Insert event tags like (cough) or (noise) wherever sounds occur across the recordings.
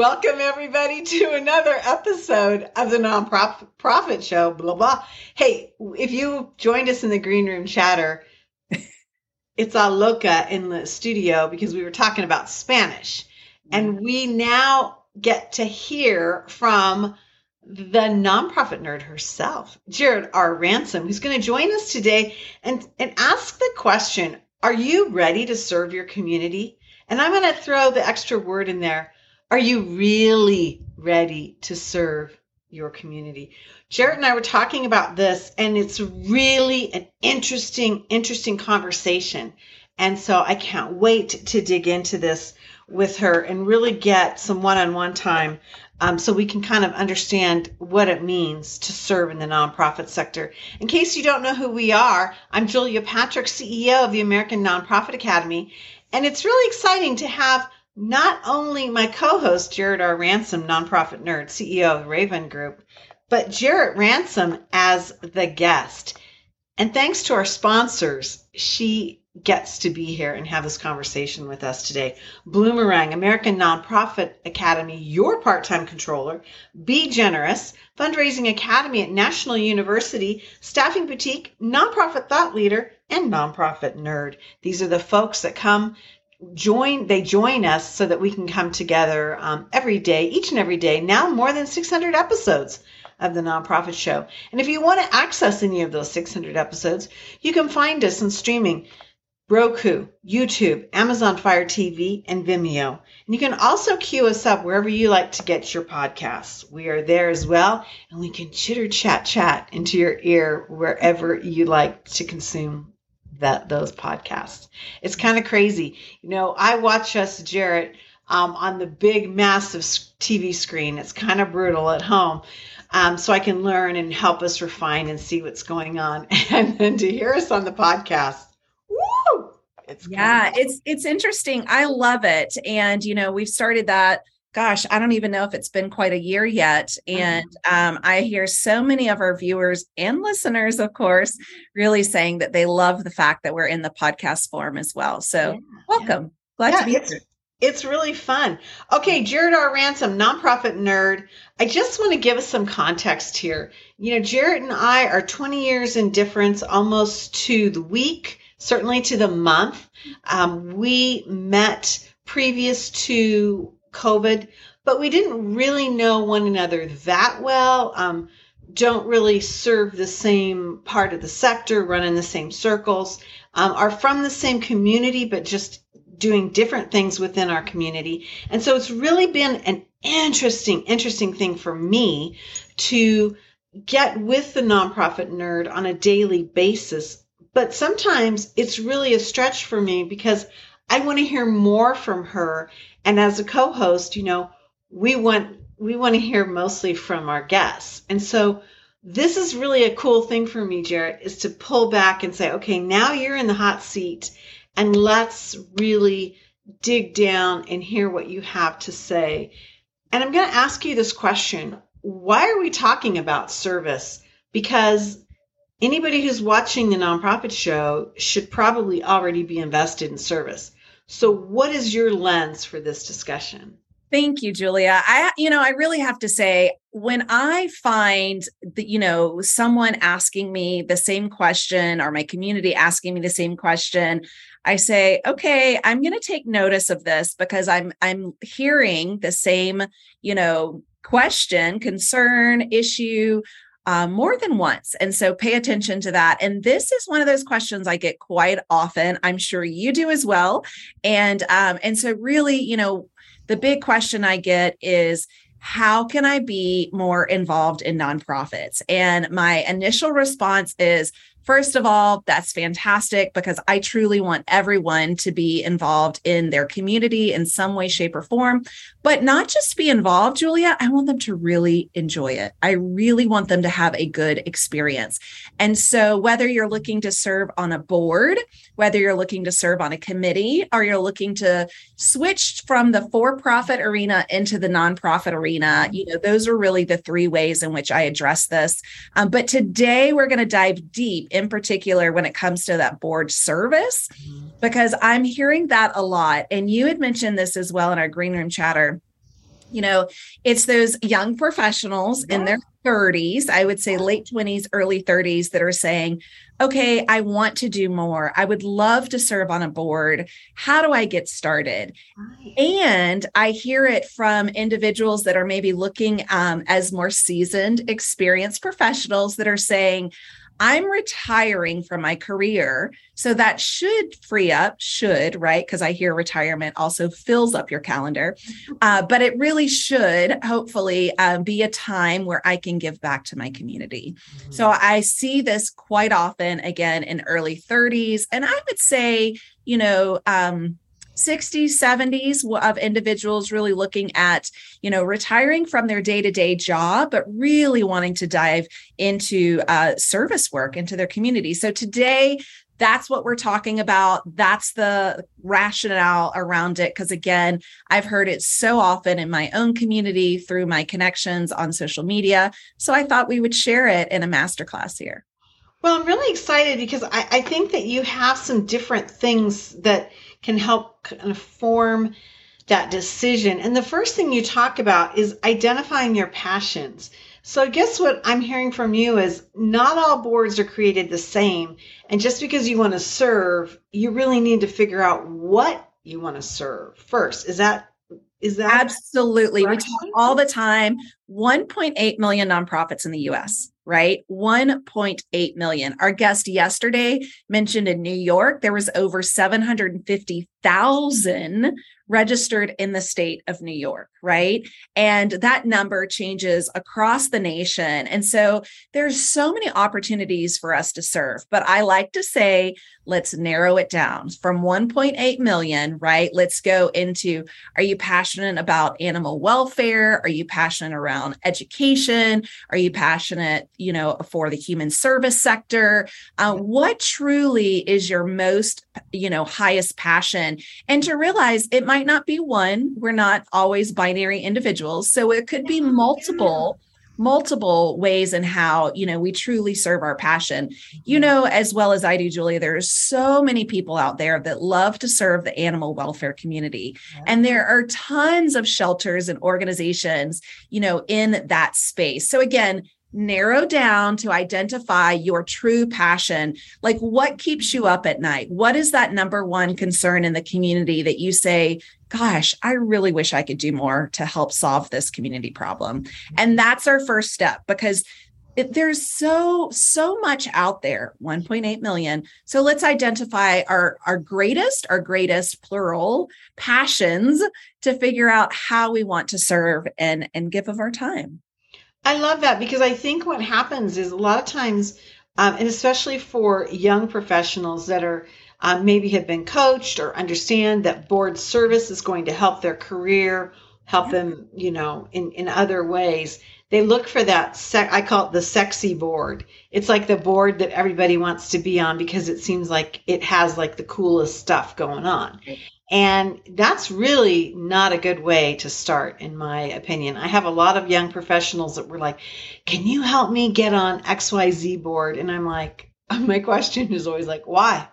Welcome, everybody, to another episode of the Nonprofit Show. Blah, blah. Hey, if you joined us in the green room chatter, it's a loca in the studio because we were talking about Spanish. And mm-hmm. we now get to hear from the nonprofit nerd herself, Jarrett R. Ransom, who's going to join us today and, and ask the question Are you ready to serve your community? And I'm going to throw the extra word in there are you really ready to serve your community? Jarrett and I were talking about this, and it's really an interesting, interesting conversation. And so I can't wait to dig into this with her and really get some one on one time um, so we can kind of understand what it means to serve in the nonprofit sector. In case you don't know who we are, I'm Julia Patrick, CEO of the American Nonprofit Academy. And it's really exciting to have not only my co-host Jarrett R. Ransom, nonprofit nerd, CEO of Rayvan Group, but Jarrett Ransom as the guest. And thanks to our sponsors, she gets to be here and have this conversation with us today. Bloomerang, American Nonprofit Academy, your part-time controller, Be Generous, Fundraising Academy at National University, Staffing Boutique, Nonprofit Thought Leader, and Nonprofit Nerd. These are the folks that come join they join us so that we can come together um, every day each and every day now more than 600 episodes of the nonprofit show. And if you want to access any of those 600 episodes you can find us in streaming roku youtube amazon fire tv and vimeo. And you can also queue us up wherever you like to get your podcasts. We are there as well and we can chitter chat chat into your ear wherever you like to consume that those podcasts. It's kind of crazy. You know, I watch us, Jarrett, um, on the big, massive TV screen. It's kind of brutal at home. Um, so I can learn and help us refine and see what's going on. (laughs) And then to hear us on the podcast, woo! It's yeah, it's it's interesting. I love it. And you know, we've started that gosh, I don't even know if it's been quite a year yet. Mm-hmm. And um, I hear so many of our viewers and listeners, of course, really saying that they love the fact that we're in the podcast form as well. So, yeah, welcome. Yeah. Glad yeah, to be it's, here. It's really fun. Okay, Jarrett R. Ransom, nonprofit nerd. I just want to give us some context here. You know, Jarrett and I are 20 years in difference almost to the week, certainly to the month. Um, we met previous to COVID, but we didn't really know one another that well. Um, don't really serve the same part of the sector, run in the same circles, um, are from the same community, but just doing different things within our community. And so it's really been an interesting, interesting thing for me to get with the nonprofit nerd on a daily basis. But sometimes it's really a stretch for me because I want to hear more from her and as a co-host, you know, we want we want to hear mostly from our guests. And so this is really a cool thing for me, Jarrett, is to pull back and say, okay, now you're in the hot seat and let's really dig down and hear what you have to say. And I'm going to ask you this question. Why are we talking about service? Because anybody who's watching the nonprofit show should probably already be invested in service. So, what is your lens for this discussion? Thank you, Julia. I, you know, I really have to say, when I find that, you know, someone asking me the same question or my community asking me the same question, I say, okay, I'm going to take notice of this because I'm, I'm hearing the same, you know, question, concern, issue uh, more than once. And so pay attention to that. And this is one of those questions I get quite often. I'm sure you do as well. And um, and so really, you know, the big question I get is how can I be more involved in nonprofits? And my initial response is First of all, that's fantastic because I truly want everyone to be involved in their community in some way, shape, or form, but not just be involved, Julia. I want them to really enjoy it. I really want them to have a good experience. And so, whether you're looking to serve on a board, whether you're looking to serve on a committee, or you're looking to switch from the for profit arena into the nonprofit arena, you know, those are really the three ways in which I address this. Um, but today, we're going to dive deep in particular when it comes to that board service, mm-hmm. because I'm hearing that a lot. And you had mentioned this as well in our green room chatter you know, it's those young professionals in their 30s, I would say late 20s, early 30s, that are saying, okay, I want to do more. I would love to serve on a board. How do I get started? And I hear it from individuals that are maybe looking um, as more seasoned, experienced professionals that are saying, I'm retiring from my career. So that should free up, should, right? Because I hear retirement also fills up your calendar. Uh, but it really should, hopefully, uh, be a time where I can give back to my community. Mm-hmm. So I see this quite often again in early 30s. And I would say, you know, um, 60s 70s of individuals really looking at you know retiring from their day-to-day job but really wanting to dive into uh, service work into their community. So today that's what we're talking about. That's the rationale around it because again i've heard it so often in my own community through my connections on social media. So i thought we would share it in a masterclass here. Well i'm really excited because I, I think that you have some different things that can help kind of form that decision. And the first thing you talk about is identifying your passions. So, guess what I'm hearing from you is not all boards are created the same. And just because you want to serve, you really need to figure out what you want to serve first. Is that is that absolutely? We talk all the time. 1.8 million nonprofits in the US right? 1.8 million. Our guest yesterday mentioned in New York, there was over 750,000 registered in the state of New York, right? And that number changes across the nation. And so there's so many opportunities for us to serve. But I like to say, let's narrow it down from 1.8 million, right? Let's go into are you passionate about animal welfare? Are you passionate around education? Are you passionate, you know, for the human service sector? Uh, what truly is your most, you know, highest passion? And to realize it might might not be one. We're not always binary individuals. So it could be multiple multiple ways in how you know we truly serve our passion you know as well as i do julia there's so many people out there that love to serve the animal welfare community and there are tons of shelters and organizations you know in that space so again narrow down to identify your true passion. Like, what keeps you up at night? What is that number one concern in the community that you say, gosh, I really wish I could do more to help solve this community problem? And that's our first step because it, there's so so much out there 1.8 million so let's identify our our greatest our greatest plural passions to figure out how we want to serve and and give of our time I love that because I think what happens is a lot of times, um, and especially for young professionals that are um, maybe have been coached or understand that board service is going to help their career, help them, you know, in, in other ways. They look for that, sec- I call it the sexy board. It's like the board that everybody wants to be on because it seems like it has like the coolest stuff going on. And that's really not a good way to start, in my opinion. I have a lot of young professionals that were like, Can you help me get on XYZ board? And I'm like, (laughs) My question is always like, Why?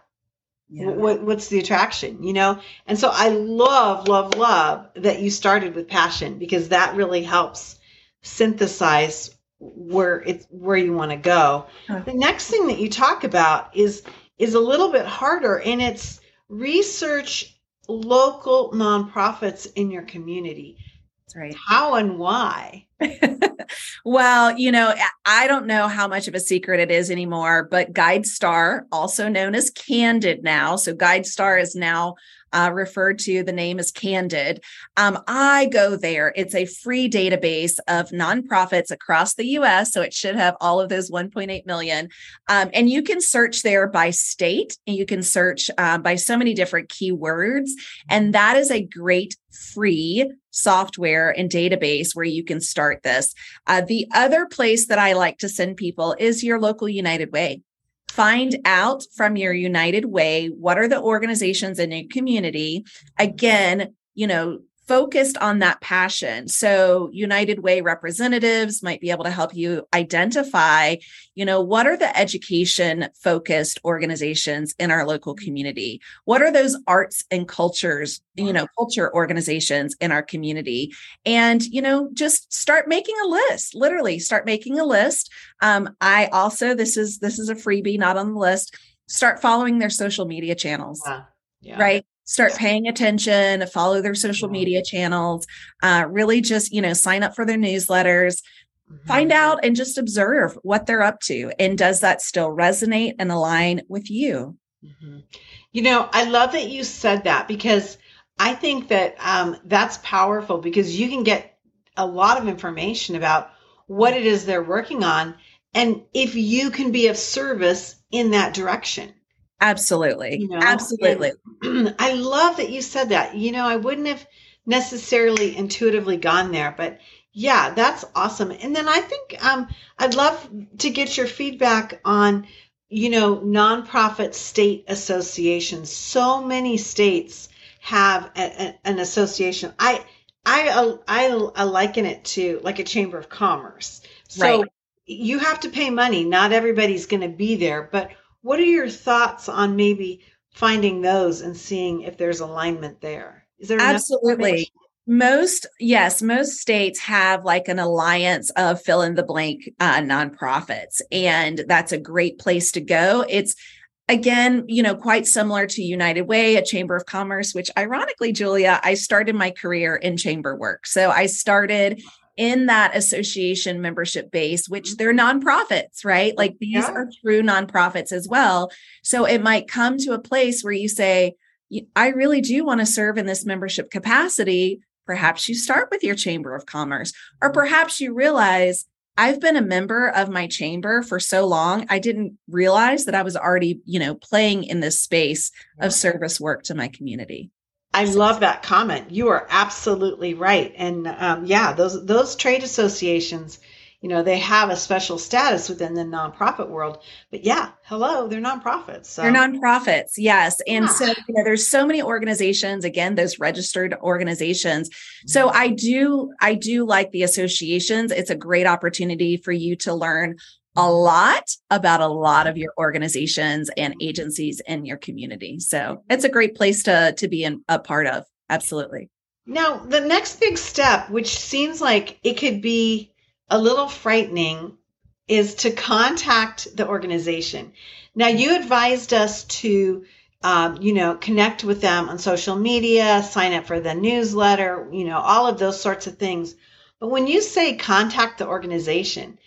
Yeah. What, what's the attraction, you know? And so I love, love, love that you started with passion because that really helps synthesize where it's where you want to go. Huh. The next thing that you talk about is is a little bit harder and it's research local nonprofits in your community. That's right. How and why? (laughs) well, you know, I don't know how much of a secret it is anymore, but GuideStar, also known as Candid now. So GuideStar is now uh, referred to. The name is Candid. Um, I go there. It's a free database of nonprofits across the US. So it should have all of those 1.8 million. Um, and you can search there by state and you can search uh, by so many different keywords. And that is a great free software and database where you can start this. Uh, the other place that I like to send people is your local United Way. Find out from your United Way what are the organizations in your community. Again, you know, focused on that passion. So United Way representatives might be able to help you identify, you know, what are the education focused organizations in our local community? What are those arts and cultures, you know, culture organizations in our community? And, you know, just start making a list, literally start making a list. Um, I also, this is, this is a freebie, not on the list, start following their social media channels. Yeah. Yeah. Right start paying attention, follow their social media channels, uh, really just, you know, sign up for their newsletters, mm-hmm. find out and just observe what they're up to. And does that still resonate and align with you? Mm-hmm. You know, I love that you said that because I think that um, that's powerful because you can get a lot of information about what it is they're working on. And if you can be of service in that direction. Absolutely. You know? Absolutely. And (clears throat) I love that you said that. You know, I wouldn't have necessarily intuitively gone there, but yeah, that's awesome. And then I think um, I'd love to get your feedback on, you know, nonprofit state associations. So many states have a, a, an association. I I, I I liken it to like a chamber of commerce. So right. you have to pay money. Not everybody's going to be there, but what are your thoughts on maybe finding those and seeing if there's alignment there? Is there absolutely. most yes most states have like an alliance of fill in the blank uh, nonprofits and that's a great place to go. It's again you know quite similar to united way a chamber of commerce which ironically julia i started my career in chamber work. So i started in that association membership base, which mm-hmm. they're nonprofits, right? Like these yeah. are true nonprofits as well. So it might come to a place where you say, I really do want to serve in this membership capacity. Perhaps you start with your chamber of commerce, or mm-hmm. perhaps you realize I've been a member of my chamber for so long, I didn't realize that I was already, you know, playing in this space of service work to my community. I love that comment. You are absolutely right. And um, yeah, those those trade associations, you know, they have a special status within the nonprofit world. But yeah, hello, they're nonprofits. So. They're nonprofits, yes. And yeah. so you know, there's so many organizations. Again, those registered organizations. So I do I do like the associations. It's a great opportunity for you to learn a lot about a lot of your organizations and agencies in your community. So it's a great place to to be in, a part of. Absolutely. Now, the next big step, which seems like it could be a little frightening, is to contact the organization. Now, you advised us to, um, you know, connect with them on social media, sign up for the newsletter, you know, all of those sorts of things. But when you say contact the organization,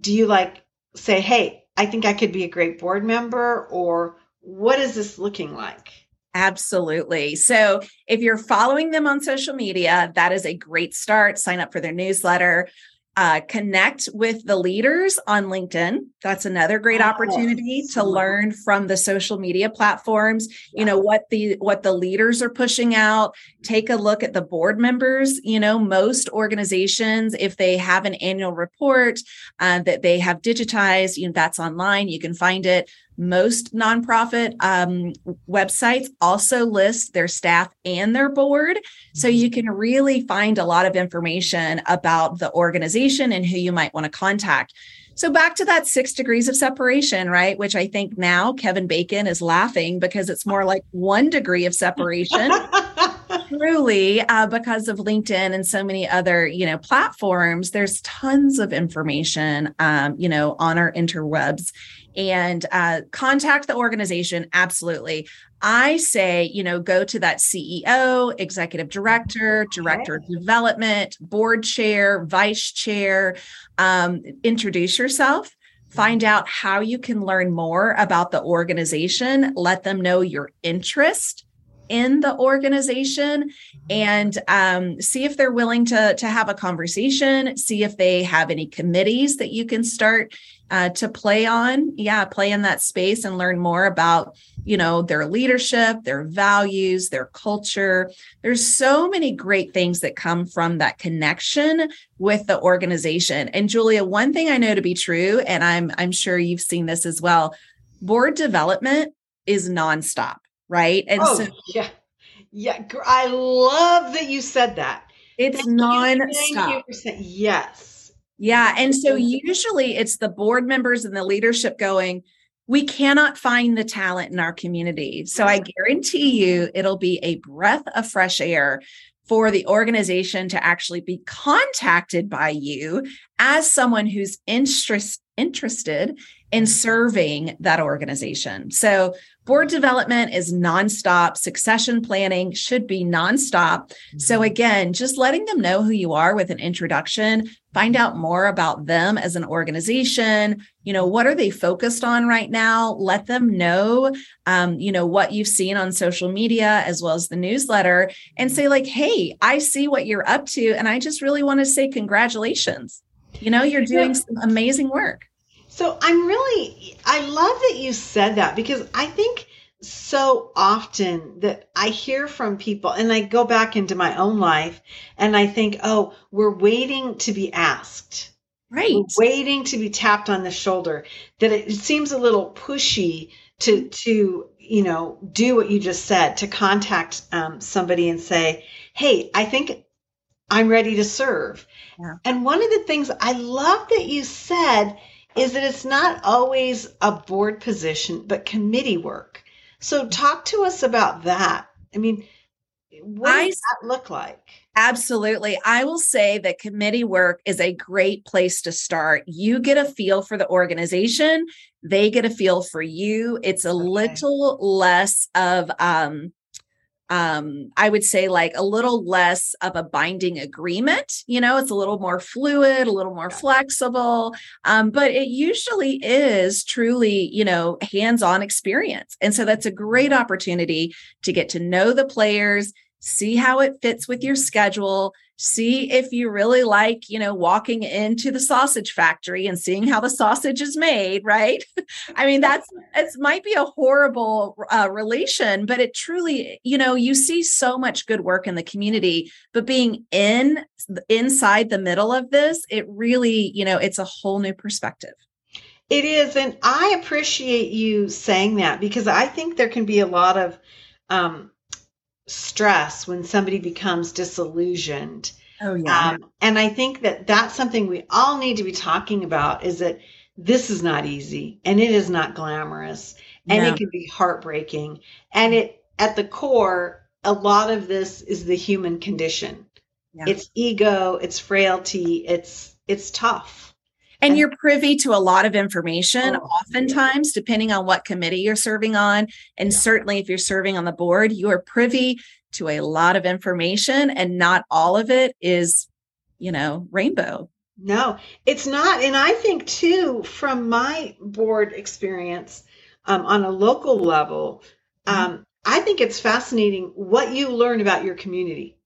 do you like say, hey, I think I could be a great board member, or what is this looking like? Absolutely. So if you're following them on social media, that is a great start. Sign up for their newsletter uh, connect with the leaders on LinkedIn. That's another great opportunity to learn from the social media platforms. You know what the what the leaders are pushing out. Take a look at the board members. You know most organizations, if they have an annual report uh, that they have digitized, you know that's online. You can find it most nonprofit um, websites also list their staff and their board. So mm-hmm. you can really find a lot of information about the organization and who you might want to contact. So back to that six degrees of separation, right? Which I think now Kevin Bacon is laughing because it's more like one degree of separation. (laughs) truly uh, because of linkedin and so many other you know platforms there's tons of information um, you know on our interwebs and uh, contact the organization absolutely. I say you know go to that ceo executive director director of development board chair vice chair um, introduce yourself find out how you can learn more about the organization let them know your interest in the organization and um, see if they're willing to to have a conversation see if they have any committees that you can start uh, to play on. Yeah play in that space and learn more about you know their leadership their values their culture. There's so many great things that come from that connection with the organization. And julia one thing i know to be true and i'm i'm sure you've seen this as well board development is nonstop right and oh, so yeah Yeah, I love that you said that. It's non-stop. Yes. Yeah. And so usually it's the board members and the leadership going, we cannot find the talent in our community. So I mm-hmm. guarantee you it'll be a breath of fresh air for the organization to actually be contacted by you as someone who's interest, interested in mm-hmm. serving that organization. So board development is nonstop. Succession planning should be nonstop. So mm-hmm. again, just letting them know who you are with an introduction, find out more about them as an organization. You know, what are they focused on right now? Let them know, um, you know, what you've seen on social media as well as the newsletter and say like, Hey, I see what you're up to. And I just really want to say congratulations. You know, you're doing some amazing work. So I'm really, I love that you said that because I think so often that I hear from people and I go back into my own life and I think, oh, we're waiting to be asked. Right. We're waiting to be tapped on the shoulder. That it, seems a little pushy to, to, you know, do what you just said, to contact um, somebody and say, hey, I think I'm ready to serve. Yeah. And one of the things I love that you said is that it's not always a board position, but committee work. So talk to us about that. I mean, what I, does that look like? Absolutely. I will say that committee work is a great place to start. You get a feel for the organization, they get a feel for you. It's a okay. little less of um um, I would say like a little less of a binding agreement. You know, it's a little more fluid, a little more flexible, um, but it usually is truly, you know, hands on experience. And so that's a great opportunity to get to know the players, see how it fits with your schedule see if you really like you know walking into the sausage factory and seeing how the sausage is made right? (laughs) I mean that's it might be a horrible uh, relation but it truly you know you see so much good work in the community but being in inside the middle of this it really you know it's a whole new perspective. It is and i appreciate you saying that because i think there can be a lot of um, stress when somebody becomes disillusioned. Oh yeah. Um, and I think that that's something we all need to be talking about is that this is not easy and it is not glamorous and it can be heartbreaking and it at the core a lot of this is the human condition. Yeah. It's ego, it's frailty, it's it's tough. And you're privy to a lot of information, oh, oftentimes, depending on what committee you're serving on. And certainly, if you're serving on the board, you are privy to a lot of information, and not all of it is, you know, rainbow. No, it's not. And I think, too, from my board experience um, on a local level, mm-hmm. um, I think it's fascinating what you learn about your community.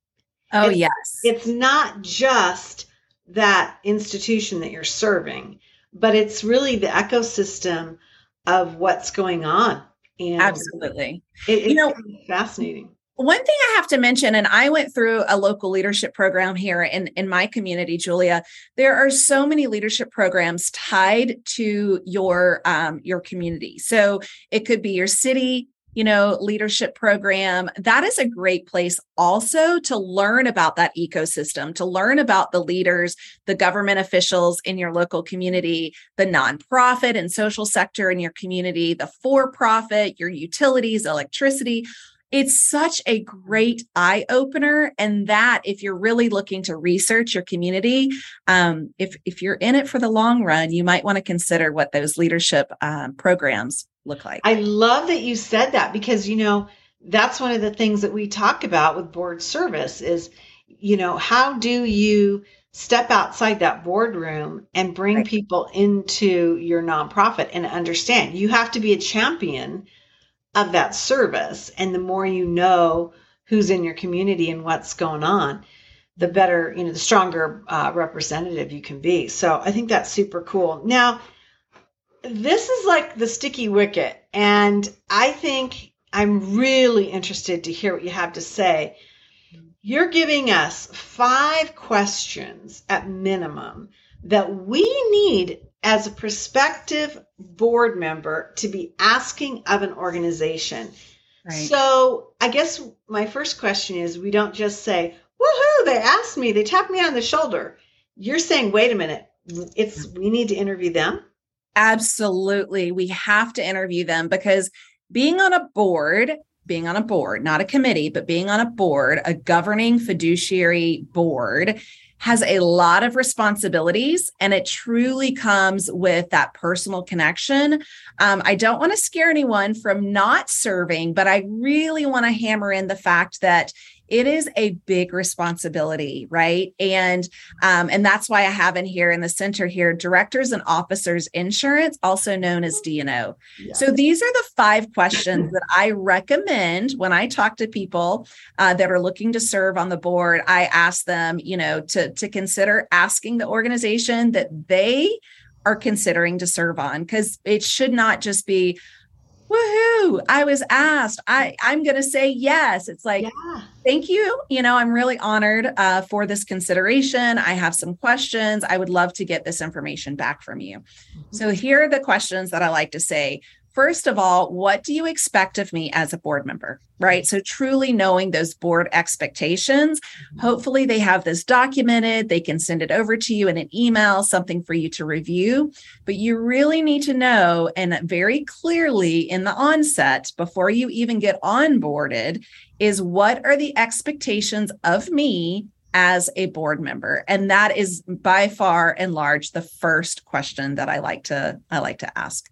Oh, it's, yes. It's not just that institution that you're serving, but it's really the ecosystem of what's going on. And Absolutely. It, you know, fascinating. One thing I have to mention, and I went through a local leadership program here in, in my community, Julia. There are so many leadership programs tied to your um, your community. So it could be your city, you know, leadership program, that is a great place also to learn about that ecosystem, to learn about the leaders, the government officials in your local community, the nonprofit and social sector in your community, the for profit, your utilities, electricity. It's such a great eye opener. And that, if you're really looking to research your community, um, if, if you're in it for the long run, you might want to consider what those leadership um, programs look like. I love that you said that because, you know, that's one of the things that we talk about with board service is, you know, how do you step outside that boardroom and bring right. people into your nonprofit and understand you have to be a champion of that service. And the more you know who's in your community and what's going on, the better, you know, the stronger uh, representative you can be. So I think that's super cool. Now, this is like the sticky wicket. And I think I'm really interested to hear what you have to say. You're giving us five questions at minimum that we need as a prospective board member to be asking of an organization. Right. So I guess my first question is we don't just say, woohoo, they asked me, they tapped me on the shoulder. You're saying, wait a minute, it's we need to interview them? Absolutely. We have to interview them because being on a board, being on a board, not a committee, but being on a board, a governing fiduciary board has a lot of responsibilities and it truly comes with that personal connection. Um, I don't want to scare anyone from not serving, but I really want to hammer in the fact that it is a big responsibility right? And um, and that's why i have in here in the center here directors and officers insurance also known as D&O yeah. so these are the five questions that i recommend when i talk to people uh, that are looking to serve on the board. I ask them you know to to consider asking the organization that they are considering to serve on because it should not just be woohoo! I was asked. I i'm going to say yes. It's like yeah. thank you. You know i'm really honored uh, for this consideration. I have some questions. I would love to get this information back from you. Mm-hmm. so here are the questions that i like to say First of all, what do you expect of me as a board member? Right. So, truly knowing those board expectations. Mm-hmm. Hopefully, they have this documented. They can send it over to you in an email, something for you to review. But you really need to know and very clearly in the onset, before you even get onboarded, is what are the expectations of me as a board member and that is by far and large the first question that i like to i like to ask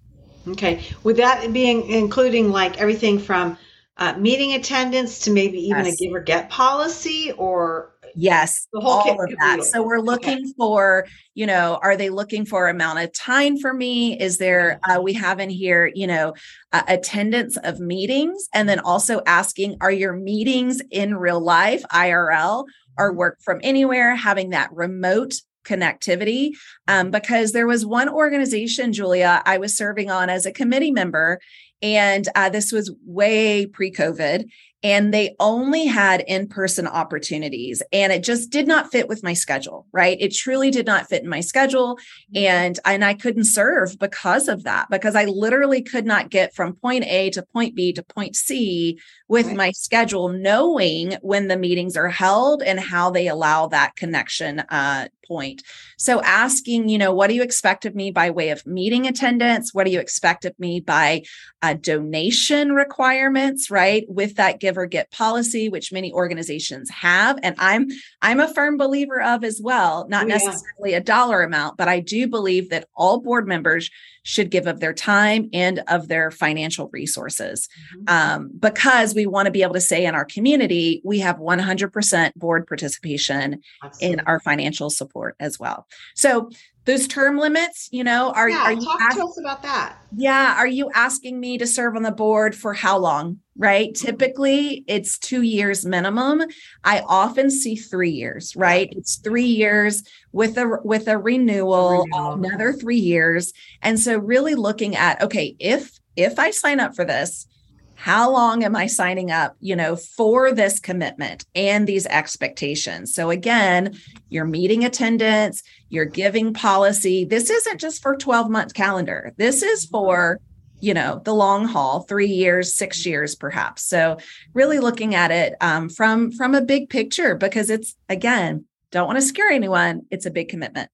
Okay. Would that being including like everything from uh, meeting attendance to maybe even yes. a give or get policy or yes the whole all of that so we're looking okay. for you know are they looking for amount of time for me is there uh, we have in here you know uh, attendance of meetings and then also asking are your meetings in real life irl or mm-hmm. work from anywhere having that remote connectivity um, because there was one organization, Julia, I was serving on as a committee member. And uh, this was way pre COVID and they only had in-person opportunities and it just did not fit with my schedule right it truly did not fit in my schedule and and i couldn't serve because of that because i literally could not get from point a to point b to point c with right. my schedule knowing when the meetings are held and how they allow that connection uh, point. So asking you know what do you expect of me by way of meeting attendance? What do you expect of me by uh, donation requirements right? With that give or get policy which many organizations have and i'm i'm a firm believer of as well not oh, yeah. necessarily a dollar amount but i do believe that all board members should give of their time and of their financial resources mm-hmm. um, because we want to be able to say in our community we have 100% board participation Absolutely. in our financial support as well so those term limits you know are, yeah, are you talk ask- to us about that. Yeah are you asking me to serve on the board for how long right? Mm-hmm. typically it's two years minimum. I often see three years right? It's three years with a with a renewal, renewal. another three years. And so really looking at okay if if i sign up for this how long am i signing up you know for this commitment and these expectations? So again your meeting attendance your giving policy. This isn't just for 12 month calendar. This is for you know the long haul three years six years perhaps. So really looking at it um, from from a big picture because it's again don't want to scare anyone. It's a big commitment.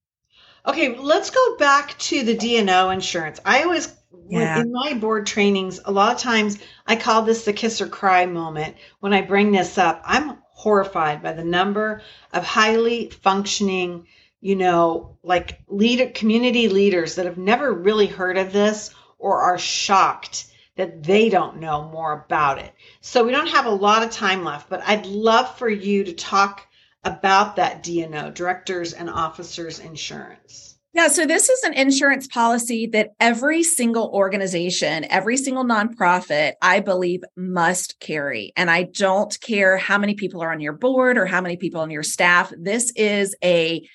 Okay let's go back to the D&O insurance. I always yeah. in my board trainings, a lot of times I call this the kiss or cry moment. When I bring this up, I'm horrified by the number of highly functioning, you know, like leader community leaders that have never really heard of this or are shocked that they don't know more about it. So we don't have a lot of time left, but I'd love for you to talk about that D&O, directors and officers insurance. Yeah, so this is an insurance policy that every single organization, every single nonprofit, I believe, must carry. And I don't care how many people are on your board or how many people on your staff. This is a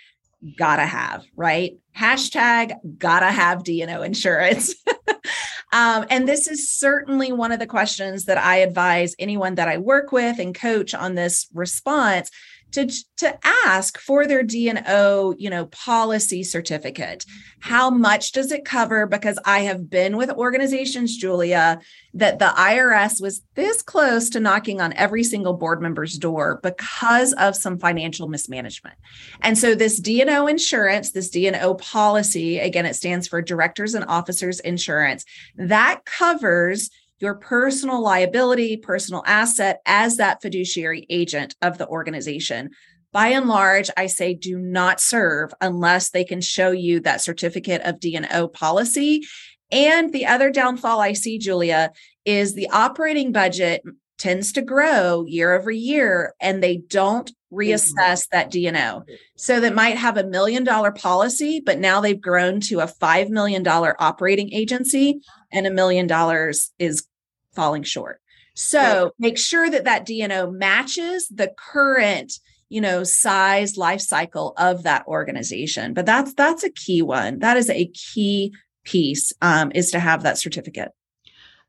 gotta have, right? Hashtag gotta have D&O insurance. (laughs) um, and this is certainly one of the questions that I advise anyone that I work with and coach on this response to to ask for their D&O, you know, policy certificate. How much does it cover because I have been with organizations Julia that the IRS was this close to knocking on every single board member's door because of some financial mismanagement. And so this D&O insurance, this D&O policy, again it stands for directors and officers insurance, that covers your personal liability, personal asset as that fiduciary agent of the organization. By and large, I say do not serve unless they can show you that certificate of D&O policy. And the other downfall I see, Julia, is the operating budget tends to grow year over year and they don't reassess that D&O. So that might have a million dollar policy, but now they've grown to a $5 million operating agency and a million dollars is falling short. So make sure that that D&O matches the current, you know, size life cycle of that organization. But that's that's a key one. That is a key piece um, is to have that certificate.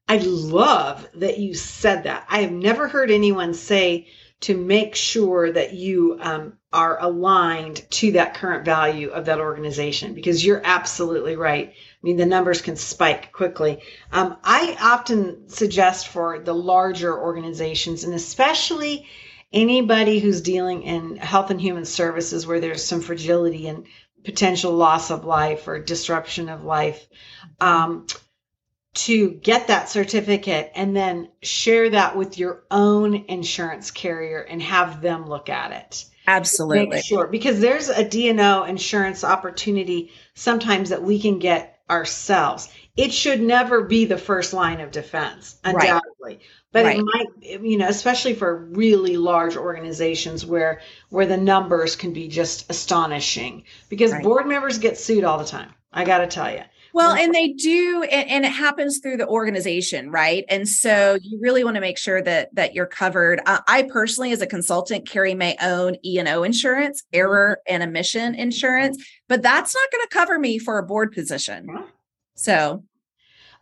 I love that you said that. I have never heard anyone say to make sure that you um, are aligned to that current value of that organization because you're absolutely right. I mean, the numbers can spike quickly. Um, I often suggest for the larger organizations and especially anybody who's dealing in health and human services where there's some fragility and potential loss of life or disruption of life. Um, to get that certificate and then share that with your own insurance carrier and have them look at it. Absolutely. Make sure because there's a D&O insurance opportunity sometimes that we can get ourselves. It should never be the first line of defense, undoubtedly. Right. But right. it might, you know, especially for really large organizations where where the numbers can be just astonishing because right. board members get sued all the time. I got to tell you. Well, and they do, and, and, it happens through the organization, right? And so you really want to make sure that that you're covered. Uh, I personally, as a consultant, carry my own E and O insurance, error and omission insurance, but that's not going to cover me for a board position. So,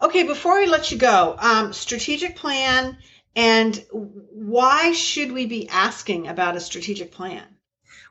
okay, before we let you go, um, strategic plan, and why should we be asking about a strategic plan?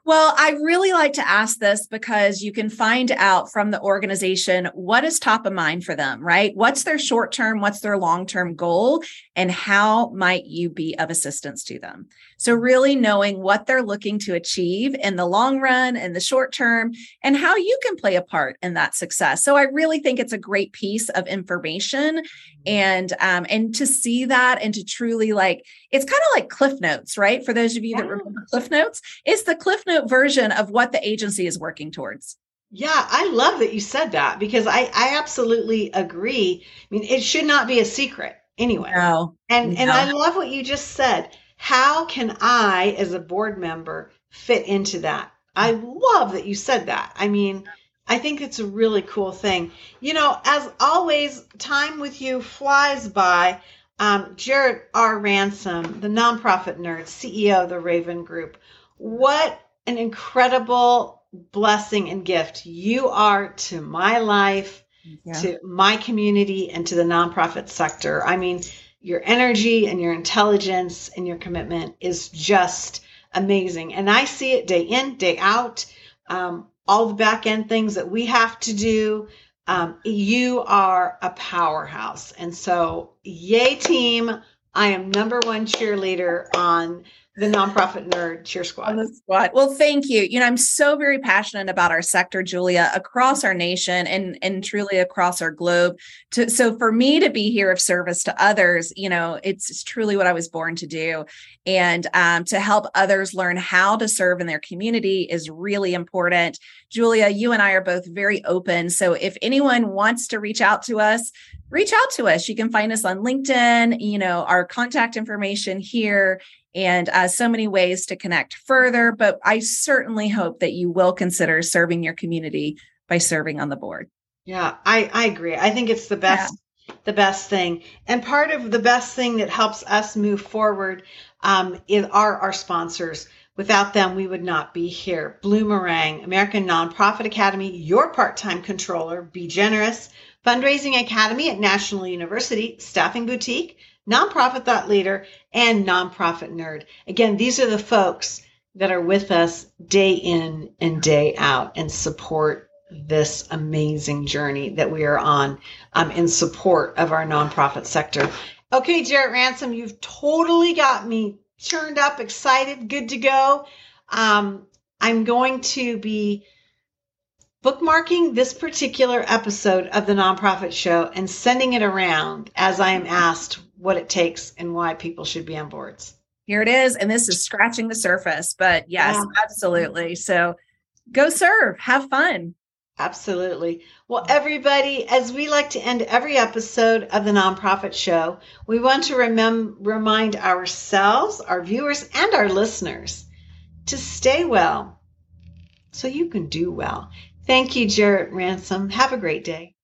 Well, I really like to ask this because you can find out from the organization what is top of mind for them, right? What's their short term, what's their long term goal, and how might you be of assistance to them? So, really knowing what they're looking to achieve in the long run and the short term, and how you can play a part in that success. So, I really think it's a great piece of information, and um, and to see that and to truly like it's kind of like Cliff Notes, right? For those of you that remember Cliff Notes, it's the Cliff Note version of what the agency is working towards. Yeah, I love that you said that because I I absolutely agree. I mean, it should not be a secret anyway. No, and no. and I love what you just said how can I, as a board member, fit into that? I love that you said that. I mean, I think it's a really cool thing. You know, as always, time with you flies by. Um, Jarrett R. Ransom, the nonprofit nerd, CEO of the Rayvan Group. What an incredible blessing and gift you are to my life, yeah. to my community, and to the nonprofit sector. I mean, your energy and your intelligence and your commitment is just amazing. And I see it day in, day out. Um, all the back end things that we have to do. Um, you are a powerhouse. And so, yay, team. I am number one cheerleader on the nonprofit nerd cheer squad. Squad. Well, thank you. You know, I'm so very passionate about our sector, Julia, across our nation and and truly across our globe. To so for me to be here of service to others, you know, it's, it's truly what I was born to do, and um, to help others learn how to serve in their community is really important. Julia, you and I are both very open. So if anyone wants to reach out to us, reach out to us. You can find us on LinkedIn. You know, our contact information here and uh, so many ways to connect further. But I certainly hope that you will consider serving your community by serving on the board. Yeah, I, I agree. I think it's the best. Yeah. The best thing, and part of the best thing that helps us move forward um, are our sponsors. Without them, we would not be here. Bloomerang, American Nonprofit Academy, your part time controller, Be Generous, Fundraising Academy at National University, Staffing Boutique, Nonprofit Thought Leader, and Nonprofit Nerd. Again, these are the folks that are with us day in and day out and support this amazing journey that we are on um, in support of our nonprofit sector. Okay, Jarrett Ransom, you've totally got me turned up, excited, good to go. Um, I'm going to be bookmarking this particular episode of the nonprofit show and sending it around as I am asked what it takes and why people should be on boards. Here it is. And this is scratching the surface, but yes, yeah. absolutely. So go serve, have fun. Absolutely. Well, everybody, as we like to end every episode of the Nonprofit Show, we want to remem- remind ourselves, our viewers, and our listeners to stay well so you can do well. Thank you, Jarrett Ransom. Have a great day.